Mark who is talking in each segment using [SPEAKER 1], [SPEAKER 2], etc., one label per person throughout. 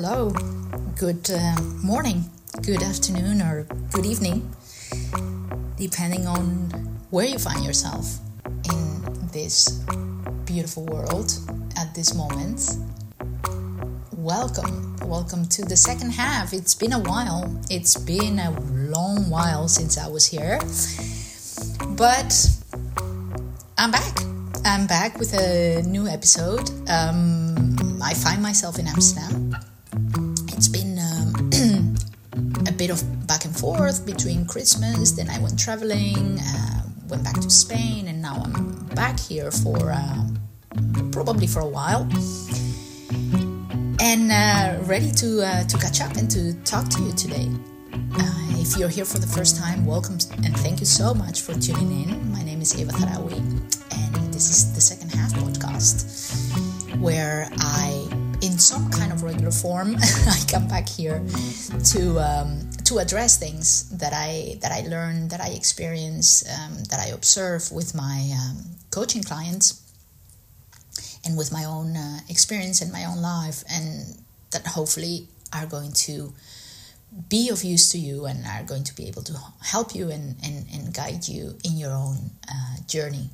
[SPEAKER 1] hello. Good uh, morning, good afternoon, or good evening, depending on where you find yourself in this beautiful world at this moment. Welcome, welcome to the second half. It's been a while, it's been a long while since I was here, but I'm back. I'm back with a new episode. Um, I find myself in Amsterdam. Bit of back and forth between Christmas, then I went traveling, uh, went back to Spain, and now I'm back here for uh, probably for a while. And uh, ready to, uh, to catch up and to talk to you today. Uh, if you're here for the first time, welcome and thank you so much for tuning in. My name is Eva Harawi, and this is the second half podcast where I, in some kind of regular form, I come back here to um, to address things that I that I learn, that I experience, um, that I observe with my um, coaching clients, and with my own uh, experience in my own life, and that hopefully are going to be of use to you and are going to be able to help you and, and, and guide you in your own uh, journey.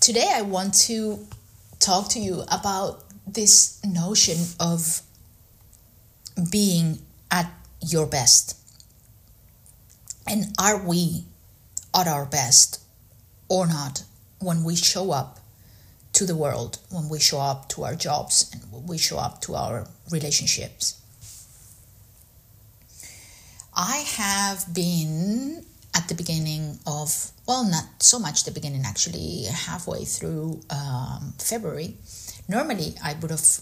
[SPEAKER 1] Today, I want to talk to you about this notion of being at your best. And are we at our best or not when we show up to the world, when we show up to our jobs, and when we show up to our relationships? I have been at the beginning of, well, not so much the beginning, actually, halfway through um, February. Normally, I would have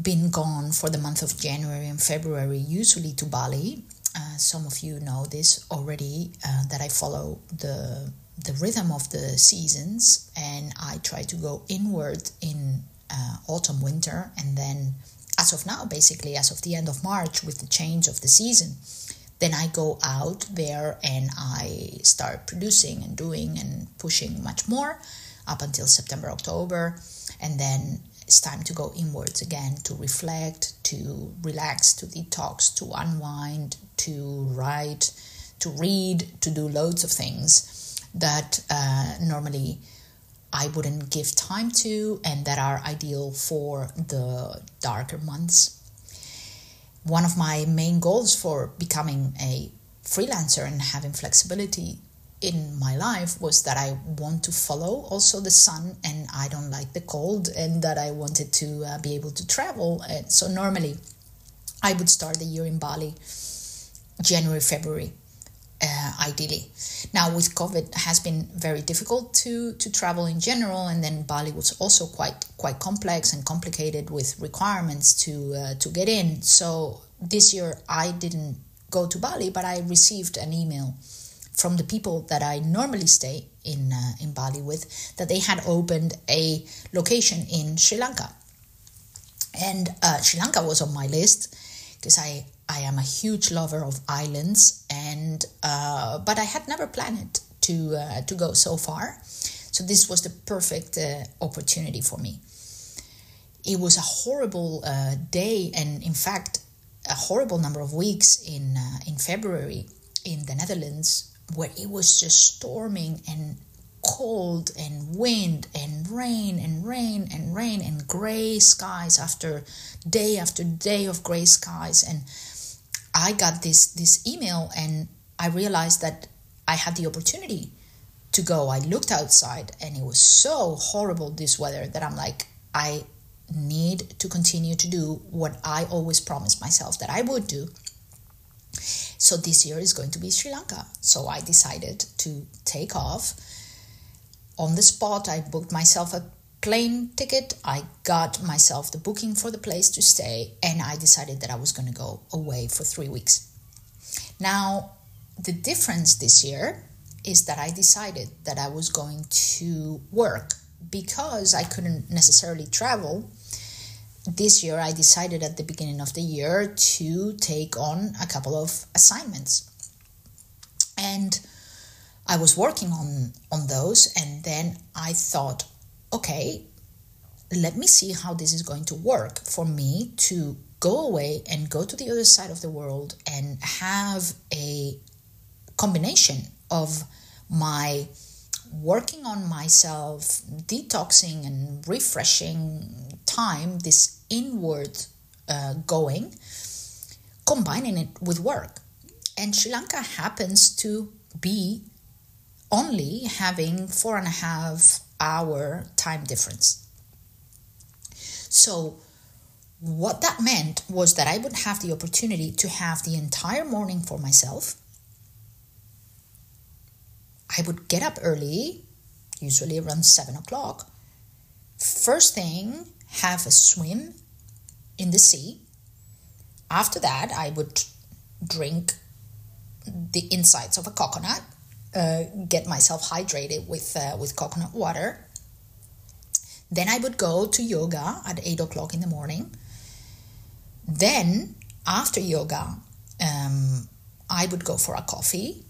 [SPEAKER 1] been gone for the month of January and February, usually to Bali. Uh, some of you know this already, uh, that I follow the the rhythm of the seasons and I try to go inward in uh, autumn, winter, and then as of now, basically, as of the end of March, with the change of the season, then I go out there and I start producing and doing and pushing much more up until September, October. And then it's time to go inwards again to reflect, to relax, to detox, to unwind, to write, to read, to do loads of things that uh, normally I wouldn't give time to and that are ideal for the darker months. One of my main goals for becoming a freelancer and having flexibility in my life was that I want to follow also the sun and I don't like the cold and that I wanted to uh, be able to travel. And so normally I would start the year in Bali January, February, uh, ideally. Now with COVID has been very difficult to to travel in general, and then Bali was also quite quite complex and complicated with requirements to uh, to get in. So this year I didn't go to Bali, but I received an email from the people that I normally stay in uh, in Bali with that they had opened a location in Sri Lanka, and uh, Sri Lanka was on my list because I I am a huge lover of islands, and uh, but I had never planned to uh, to go so far. So this was the perfect uh, opportunity for me. It was a horrible uh, day, and in fact, a horrible number of weeks in in February in the Netherlands, where it was just storming and cold and wind and rain and rain and rain and gray skies after day after day of gray skies and I got this this email and I realized that I had the opportunity to go. I looked outside and it was so horrible this weather that I'm like I need to continue to do what I always promised myself that I would do. So this year is going to be Sri Lanka. So I decided to take off. On the spot, I booked myself a plane ticket. I got myself the booking for the place to stay, and I decided that I was going to go away for three weeks. Now, the difference this year is that I decided that I was going to work because I couldn't necessarily travel. This year, I decided at the beginning of the year to take on a couple of assignments. And I was working on, on those, and then I thought, okay, let me see how this is going to work for me to go away and go to the other side of the world and have a combination of my working on myself, detoxing and refreshing time, this inward uh, going, combining it with work. And Sri Lanka happens to be only having four and a half hour time difference. So, what that meant was that I would have the opportunity to have the entire morning for myself. I would get up early, usually around seven o'clock. First thing, have a swim in the sea. After that, I would drink the insides of a coconut, uh, get myself hydrated with uh, with coconut water. Then I would go to yoga at eight o'clock in the morning. Then after yoga, um, I would go for a coffee.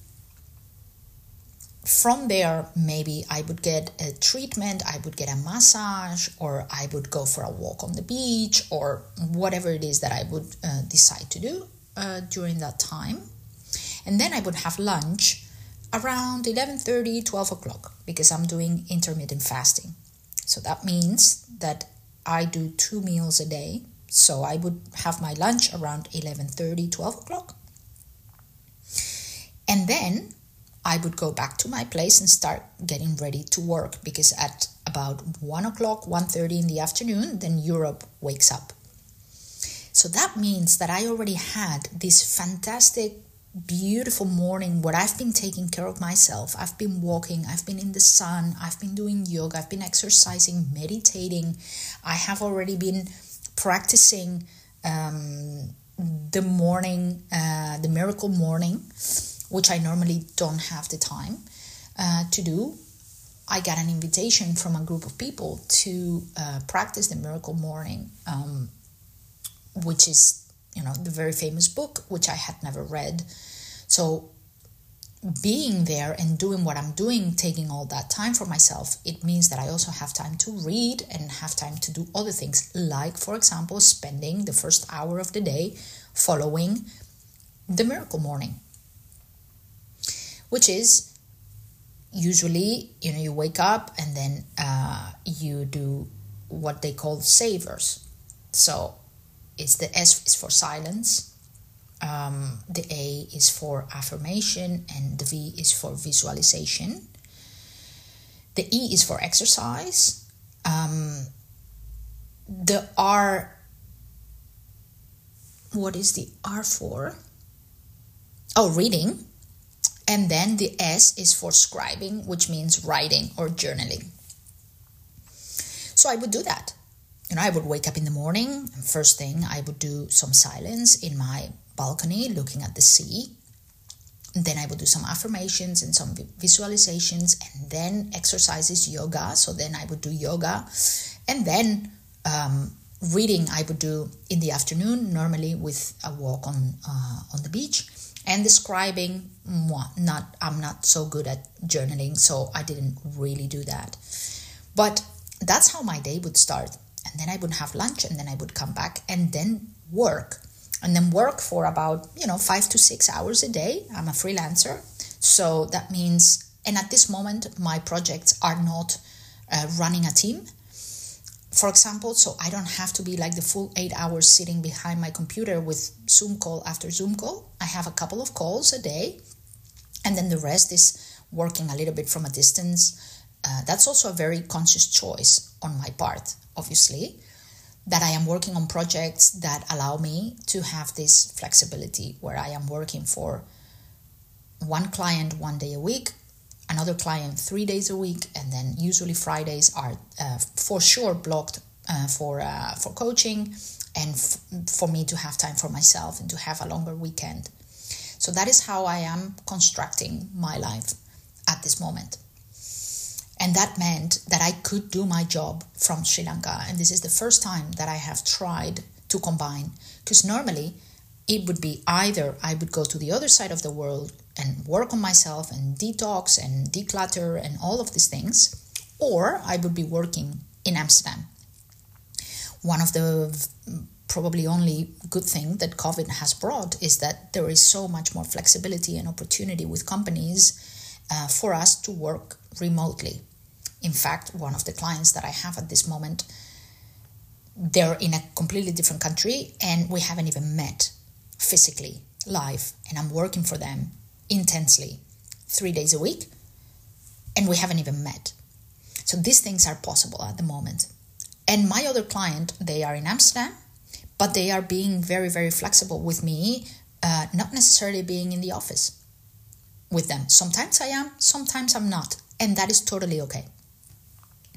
[SPEAKER 1] From there, maybe I would get a treatment, I would get a massage, or I would go for a walk on the beach, or whatever it is that I would uh, decide to do uh, during that time. And then I would have lunch around 11:30 12 o'clock because I'm doing intermittent fasting. So that means that I do two meals a day. So I would have my lunch around 11:30 12 o'clock. And then I would go back to my place and start getting ready to work because at about 1 o'clock 1.30 in the afternoon then Europe wakes up. So that means that I already had this fantastic beautiful morning where I've been taking care of myself. I've been walking, I've been in the sun, I've been doing yoga, I've been exercising, meditating. I have already been practicing um, the morning, uh, the miracle morning, which I normally don't have the time uh, to do. I got an invitation from a group of people to uh, practice the miracle morning, um, which is you know the very famous book which i had never read so being there and doing what i'm doing taking all that time for myself it means that i also have time to read and have time to do other things like for example spending the first hour of the day following the miracle morning which is usually you know you wake up and then uh, you do what they call savers so it's the S is for silence, um, the A is for affirmation, and the V is for visualization. The E is for exercise. Um, the R, what is the R for? Oh, reading. And then the S is for scribing, which means writing or journaling. So I would do that you know, I would wake up in the morning. First thing, I would do some silence in my balcony looking at the sea. And then I would do some affirmations and some visualizations and then exercises, yoga. So then I would do yoga. And then um, reading I would do in the afternoon, normally with a walk on, uh, on the beach. And describing, not I'm not so good at journaling, so I didn't really do that. But that's how my day would start. And then I would have lunch and then I would come back and then work. And then work for about you know five to six hours a day. I'm a freelancer. So that means and at this moment my projects are not uh, running a team for example so i don't have to be like the full eight hours sitting behind my computer with zoom call after zoom call. I have a couple of calls a day and then the rest is working a little bit from a distance. Uh, that's also a very conscious choice on my part obviously, that I am working on projects that allow me to have this flexibility where I am working for one client one day a week, another client three days a week, and then usually Fridays are uh, for sure blocked uh, for uh, for coaching and f- for me to have time for myself and to have a longer weekend. So that is how I am constructing my life at this moment. And that meant that I could do my job from Sri Lanka. And this is the first time that I have tried to combine. Because normally it would be either I would go to the other side of the world and work on myself and detox and declutter and all of these things, or I would be working in Amsterdam. one of the probably only good thing that COVID has brought is that there is so much more flexibility and opportunity with companies uh, for us to work remotely. In fact, one of the clients that I have at this moment, they're in a completely different country and we haven't even met physically live. And I'm working for them intensely three days a week and we haven't even met. So these things are possible at the moment. And my other client, they are in Amsterdam, but they are being very, very flexible with me, uh, not necessarily being in the office with them. Sometimes I am, sometimes I'm not, and that is totally okay.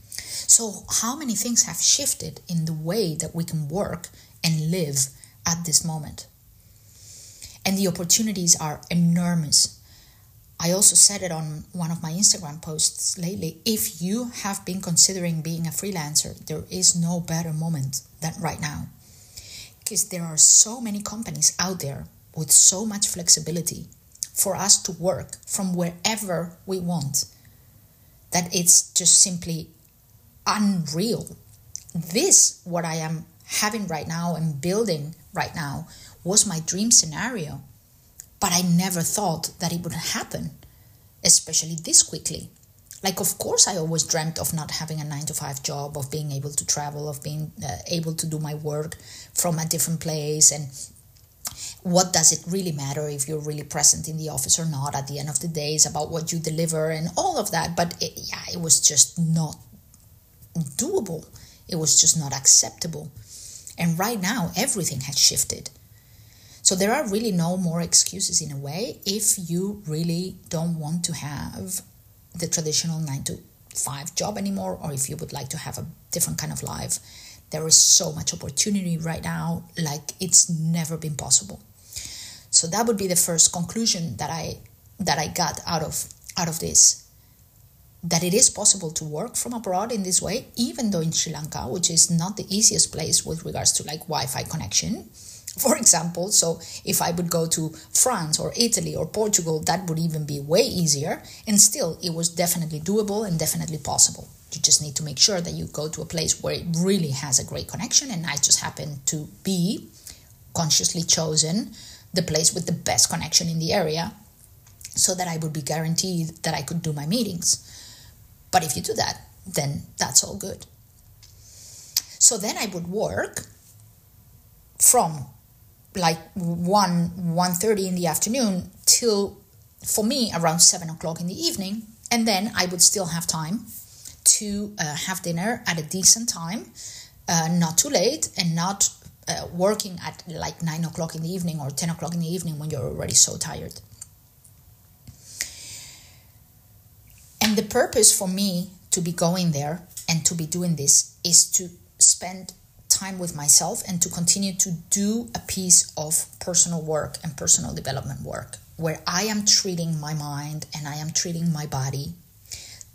[SPEAKER 1] So, how many things have shifted in the way that we can work and live at this moment? And the opportunities are enormous. I also said it on one of my Instagram posts lately. If you have been considering being a freelancer, there is no better moment than right now. Because there are so many companies out there with so much flexibility for us to work from wherever we want that it's just simply unreal. This, what I am having right now and building right now, was my dream scenario. But I never thought that it would happen, especially this quickly. Like, of course, I always dreamt of not having a nine to five job, of being able to travel, of being uh, able to do my work from a different place and what does it really matter if you're really present in the office or not at the end of the day it's about what you deliver and all of that but it, yeah it was just not doable it was just not acceptable and right now everything has shifted so there are really no more excuses in a way if you really don't want to have the traditional 9 to 5 job anymore or if you would like to have a different kind of life. There is so much opportunity right now like it's never been possible. So that would be the first conclusion that i that i got out of out of this that it is possible to work from abroad in this way even though in sri lanka which is not the easiest place with regards to like wi-fi connection for example so if i would go to france or italy or portugal that would even be way easier and still it was definitely doable and definitely possible you just need to make sure that you go to a place where it really has a great connection. And I just happened to be consciously chosen the place with the best connection in the area so that I would be guaranteed that I could do my meetings. But if you do that, then that's all good. So then I would work from like 1 1.30 in the afternoon till for me around 7 o'clock in the evening and then i would still have time to uh, have dinner at a decent time, uh, not too late, and not uh, working at like 9 o'clock in the evening or 10 o'clock in the evening when you're already so tired. And the purpose for me to be going there and to be doing this is to spend time with myself and to continue to do a piece of personal work and personal development work where I am treating my mind and I am treating my body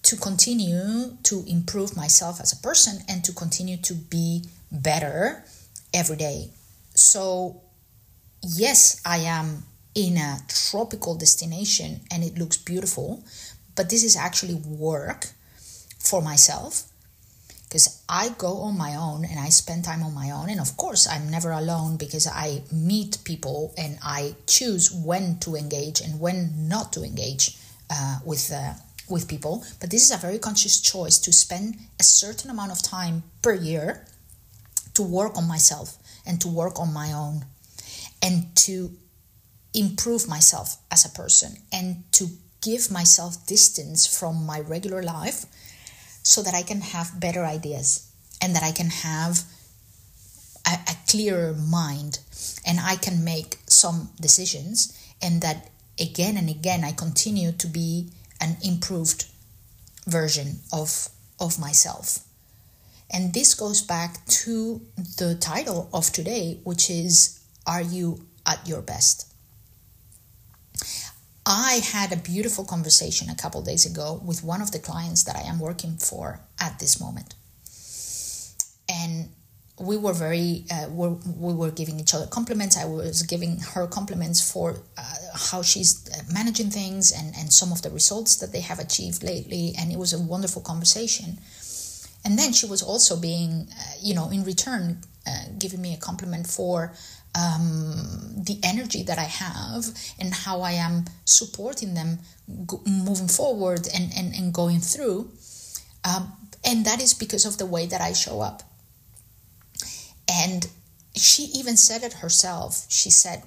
[SPEAKER 1] to continue to improve myself as a person and to continue to be better every day. So, yes, I am in a tropical destination and it looks beautiful, but this is actually work for myself because I go on my own and I spend time on my own. And of course, I'm never alone because I meet people and I choose when to engage and when not to engage uh, with. Uh, with people, but this is a very conscious choice to spend a certain amount of time per year to work on myself and to work on my own and to improve myself as a person and to give myself distance from my regular life so that I can have better ideas and that I can have a, a clearer mind and I can make some decisions and that again and again I continue to be an improved version of of myself. And this goes back to the title of today, which is Are You at Your Best? I had a beautiful conversation a couple days ago with one of the clients that I am working for at this moment. And we were very uh, we're, we were giving each other compliments. I was giving her compliments for uh, how she's uh, managing things and, and some of the results that they have achieved lately. And it was a wonderful conversation. And then she was also being, uh, you know, in return, uh, giving me a compliment for um, the energy that I have and how I am supporting them go- moving forward and, and, and going through. Um, and that is because of the way that I show up. And she even said it herself. She said,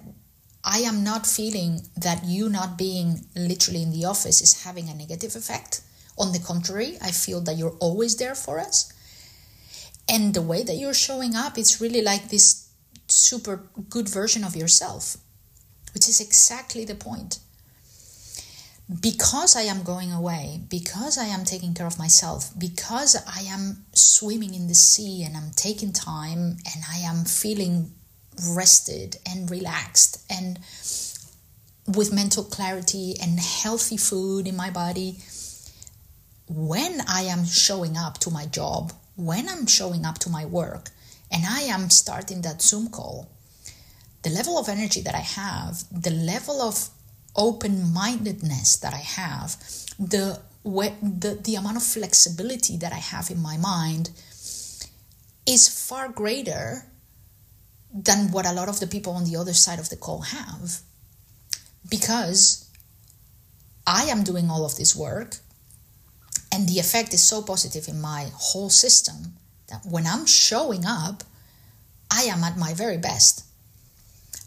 [SPEAKER 1] I am not feeling that you not being literally in the office is having a negative effect. On the contrary, I feel that you're always there for us. And the way that you're showing up, it's really like this super good version of yourself, which is exactly the point. Because I am going away, because I am taking care of myself, because I am swimming in the sea and I'm taking time and I am feeling rested and relaxed and with mental clarity and healthy food in my body, when I am showing up to my job, when I'm showing up to my work, and I am starting that Zoom call, the level of energy that I have, the level of open mindedness that I have, the, the, the amount of flexibility that I have in my mind is far greater than what a lot of the people on the other side of the call have. Because I am doing all of this work, and the effect is so positive in my whole system when I'm showing up, I am at my very best.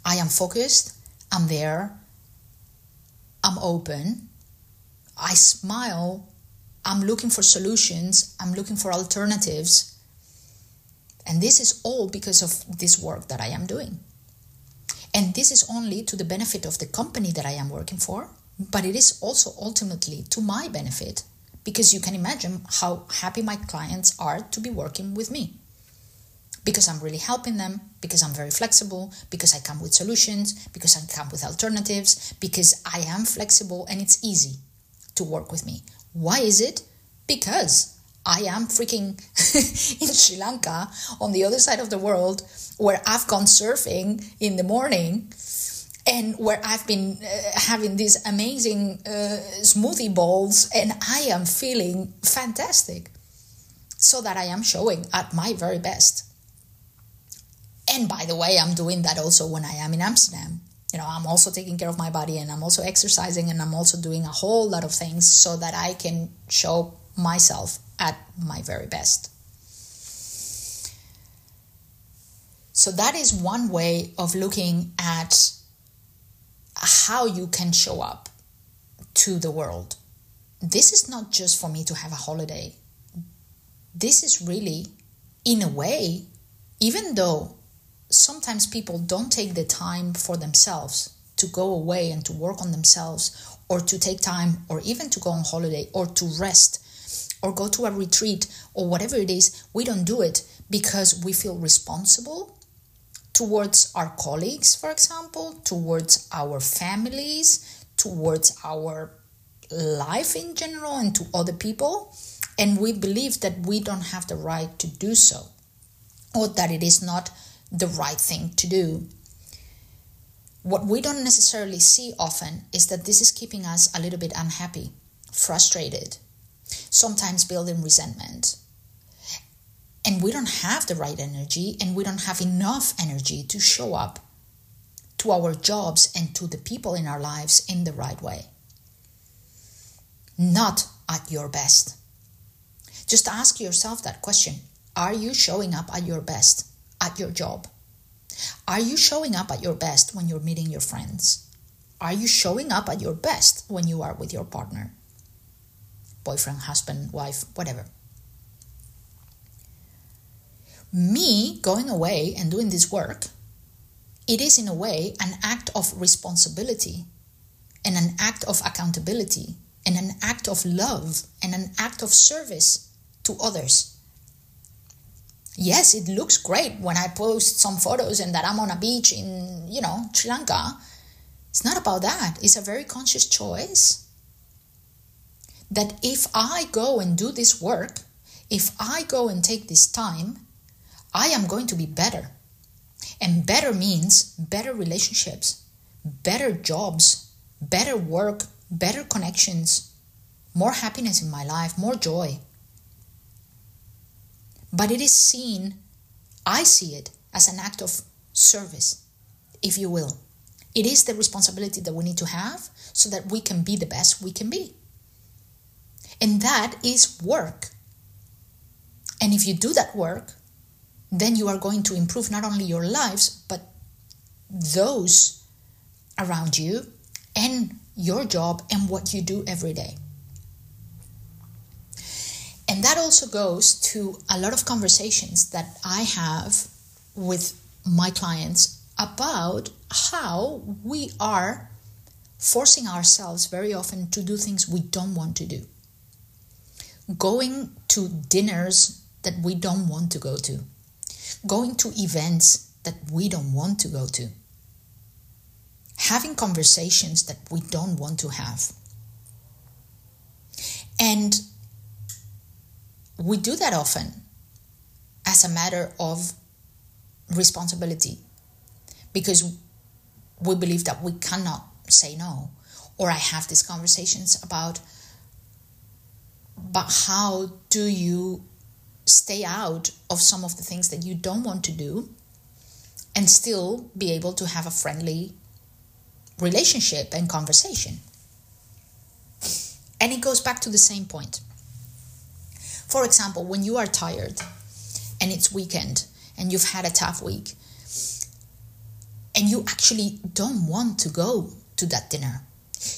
[SPEAKER 1] I am focused, I'm there, I'm open, I smile, I'm looking for solutions, I'm looking for alternatives. And this is all because of this work that I am doing. And this is only to the benefit of the company that I am working for, but it is also ultimately to my benefit because you can imagine how happy my clients are to be working with me. Because I'm really helping them, because I'm very flexible, because I come with solutions, because I come with alternatives, because I am flexible and it's easy to work with me. Why is it? Because I am freaking in Sri Lanka on the other side of the world where I've gone surfing in the morning and where I've been uh, having these amazing uh, smoothie bowls, and I am feeling fantastic. So that I am showing at my very best. And by the way, I'm doing that also when I am in Amsterdam. You know, I'm also taking care of my body and I'm also exercising and I'm also doing a whole lot of things so that I can show myself at my very best. So, that is one way of looking at how you can show up to the world. This is not just for me to have a holiday. This is really, in a way, even though sometimes people don't take the time for themselves to go away and to work on themselves or to take time or even to go on holiday or to rest or go to a retreat or whatever it is, we don't do it because we feel responsible towards our colleagues, for example, towards our families, towards our life in general, and to other people. And we believe that we don't have the right to do so, or that it is not the right thing to do. What we don't necessarily see often is that this is keeping us a little bit unhappy, frustrated, sometimes building resentment, and we don't have the right energy and we don't have enough energy to show up to our jobs and to the people in our lives in the right way. Not at your best. Just ask yourself that question Are you showing up at your best at your job? Are you showing up at your best when you're meeting your friends? Are you showing up at your best when you are with your partner? Boyfriend, husband, wife, whatever me going away and doing this work, it is in a way an act of responsibility and an act of accountability and an act of love and an act of service to others. Yes, it looks great when I post some photos and that I'm on a beach in, you know, Sri Lanka. It's not about that. It's a very conscious choice that if I go and do this work, if I go and take this time, I am going to be better. And better means better relationships, better jobs, better work, better connections, more happiness in my life, more joy. but it is seen, I see it as an act of service, if you will. It is the responsibility that we need to have so that we can be the best we can be. And that is work. And if you do that work, then you are going to improve not only your lives, but those around you and your job and what you do every day. And that also goes to a lot of conversations that I have with my clients about how we are forcing ourselves very often to do things we don't want to do. Going to dinners that we don't want to go to. Going to events that we don't want to go to. Having conversations that we don't want to have. And we do that often as a matter of responsibility because we believe that we cannot say no. Or I have these conversations about but how do you stay out of some of the things that you don't want to do and still be able to have a friendly relationship and conversation. And it goes back to the same point. For example, when you are tired and it's weekend and you've had a tough week and you actually don't want to go to that dinner,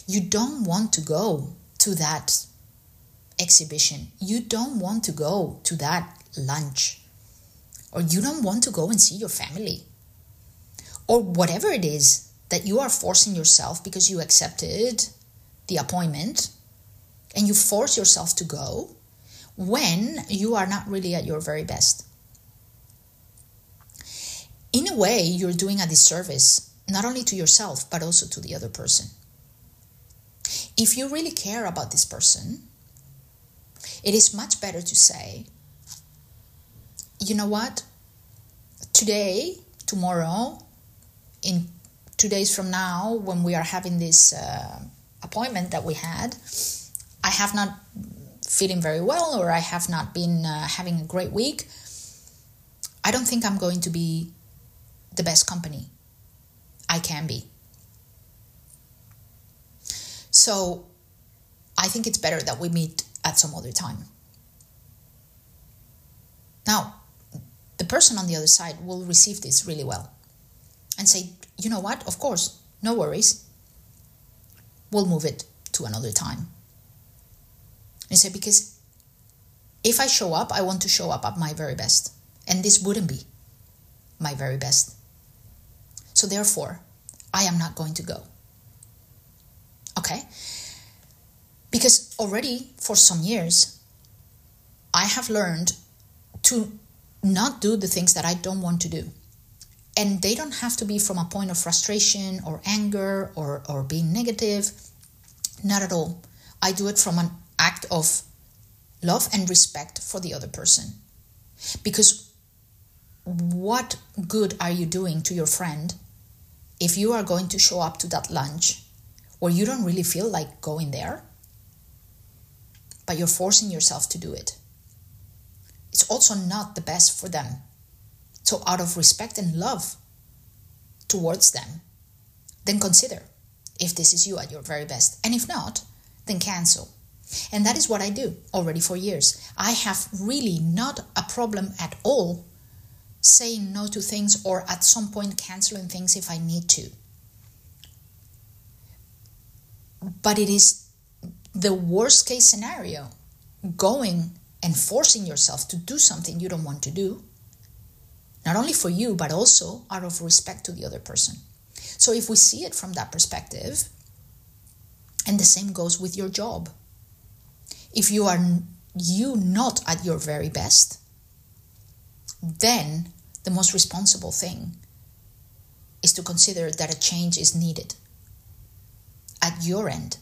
[SPEAKER 1] you don't want to go to that exhibition, you don't want to go to that lunch, or you don't want to go and see your family, or whatever it is that you are forcing yourself because you accepted the appointment and you force yourself to go when you are not really at your very best. In a way, you're doing a disservice not only to yourself but also to the other person. If you really care about this person, it is much better to say, you know what? Today, tomorrow, in two days from now, when we are having this uh, appointment that we had, I have not feeling very well or I have not been uh, having a great week, I don't think I'm going to be the best company I can be. So I think it's better that we meet at some other time. Now, the person on the other side will receive this really well and say, you know what, of course, no worries. We'll move it to another time. And say, because if I show up, I want to show up at my very best. And this wouldn't be my very best. So therefore, I am not going to go. Okay? Because already for some years, I have learned to not do the things that I don't want to do. And they don't have to be from a point of frustration or anger or, or being negative. Not at all. I do it from an act of love and respect for the other person. Because what good are you doing to your friend if you are going to show up to that lunch where you don't really feel like going there, but you're forcing yourself to do it? It's also not the best for them. So, out of respect and love towards them, then consider if this is you at your very best. And if not, then cancel. And that is what I do already for years. I have really not a problem at all saying no to things or at some point canceling things if I need to. But it is the worst case scenario going and forcing yourself to do something you don't want to do, not only for you, but also out of respect to the other person. So if we see it from that perspective, and the same goes with your job if you are you not at your very best, then the most responsible thing is to consider that a change is needed at your end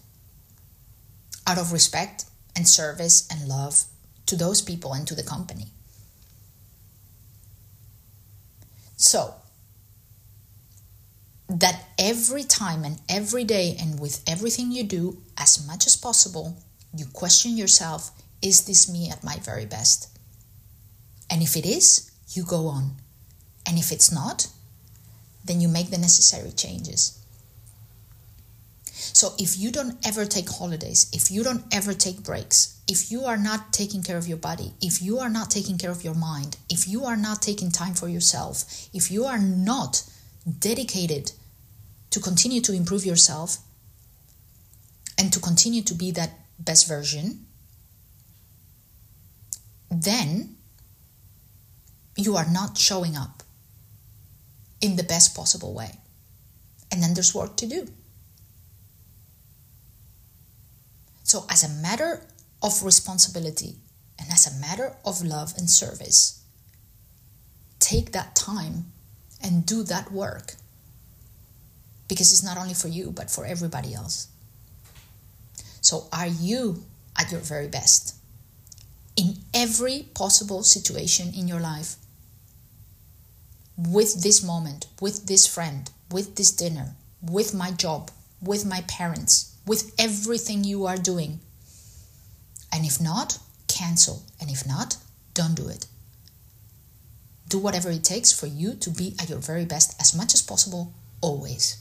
[SPEAKER 1] out of respect and service and love to those people and to the company. So, that every time and every day and with everything you do, as much as possible, you question yourself is this me at my very best? And if it is, you go on. And if it's not, then you make the necessary changes. So if you don't ever take holidays, if you don't ever take breaks, if you are not taking care of your body, if you are not taking care of your mind, if you are not taking time for yourself, if you are not dedicated to continue to improve yourself and to continue to be that best version, then you are not showing up in the best possible way. And then there's work to do. So, as a matter of responsibility and as a matter of love and service, take that time and do that work because it's not only for you, but for everybody else. So, are you at your very best in every possible situation in your life? With this moment, with this friend, with this dinner, with my job, with my parents, with everything you are doing. And if not, cancel. And if not, don't do it. Do whatever it takes for you to be at your very best as much as possible, always.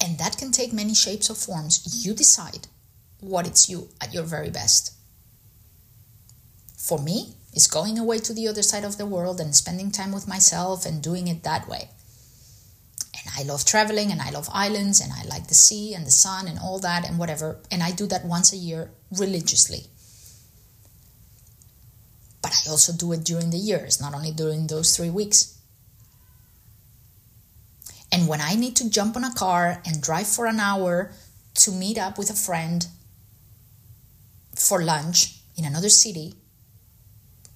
[SPEAKER 1] And that can take many shapes or forms. You decide what it's you at your very best. For me, it's going away to the other side of the world and spending time with myself and doing it that way. And I love traveling and I love islands and I like the sea and the sun and all that and whatever. And I do that once a year religiously. But I also do it during the years, not only during those three weeks. And when I need to jump on a car and drive for an hour to meet up with a friend for lunch in another city,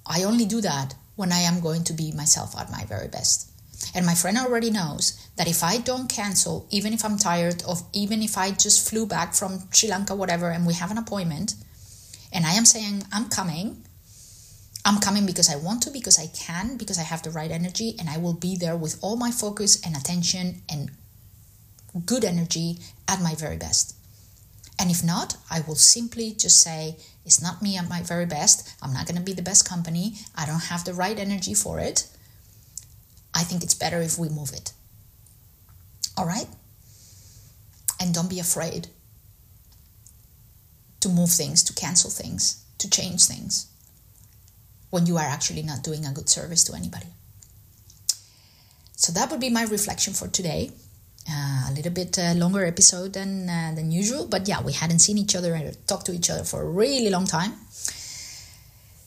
[SPEAKER 1] I only do that when I am going to be myself at my very best. And my friend already knows that if I don't cancel, even if I'm tired of, even if I just flew back from Sri Lanka, whatever, and we have an appointment, and I am saying I'm coming, I'm coming because I want to, because I can, because I have the right energy, and I will be there with all my focus and attention and good energy at my very best. And if not, I will simply just say, it's not me at my very best. I'm not going to be the best company. I don't have the right energy for it. I think it's better if we move it. All right? And don't be afraid to move things, to cancel things, to change things when you are actually not doing a good service to anybody. So that would be my reflection for today. Uh, a little bit uh, longer episode than uh, than usual, but yeah, we hadn't seen each other and talked to each other for a really long time.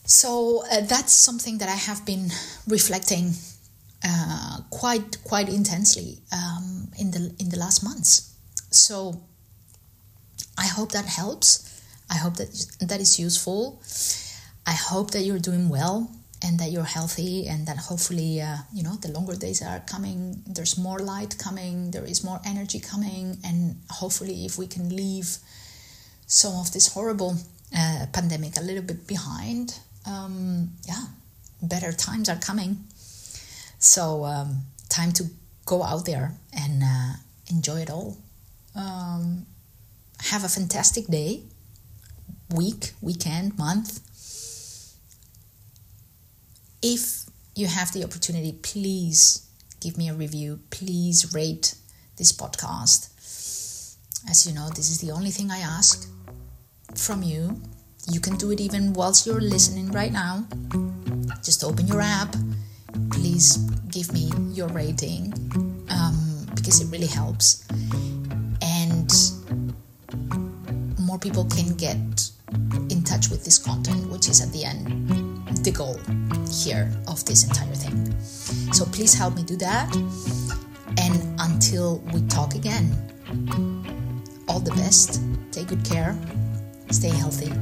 [SPEAKER 1] So uh, that's something that I have been reflecting uh, quite quite intensely um, in the in the last months. So I hope that helps. I hope that that is useful. I hope that you're doing well and that you're healthy and that hopefully uh, you know the longer days are coming there's more light coming there is more energy coming and hopefully if we can leave some of this horrible uh, pandemic a little bit behind um, yeah better times are coming so um, time to go out there and uh, enjoy it all um, have a fantastic day week weekend month if you have the opportunity, please give me a review. Please rate this podcast. As you know, this is the only thing I ask from you. You can do it even whilst you're listening right now. Just open your app. Please give me your rating um, because it really helps. And more people can get in touch with this content, which is at the end the goal here of this entire thing. So please help me do that. And until we talk again, all the best, take good care, stay healthy,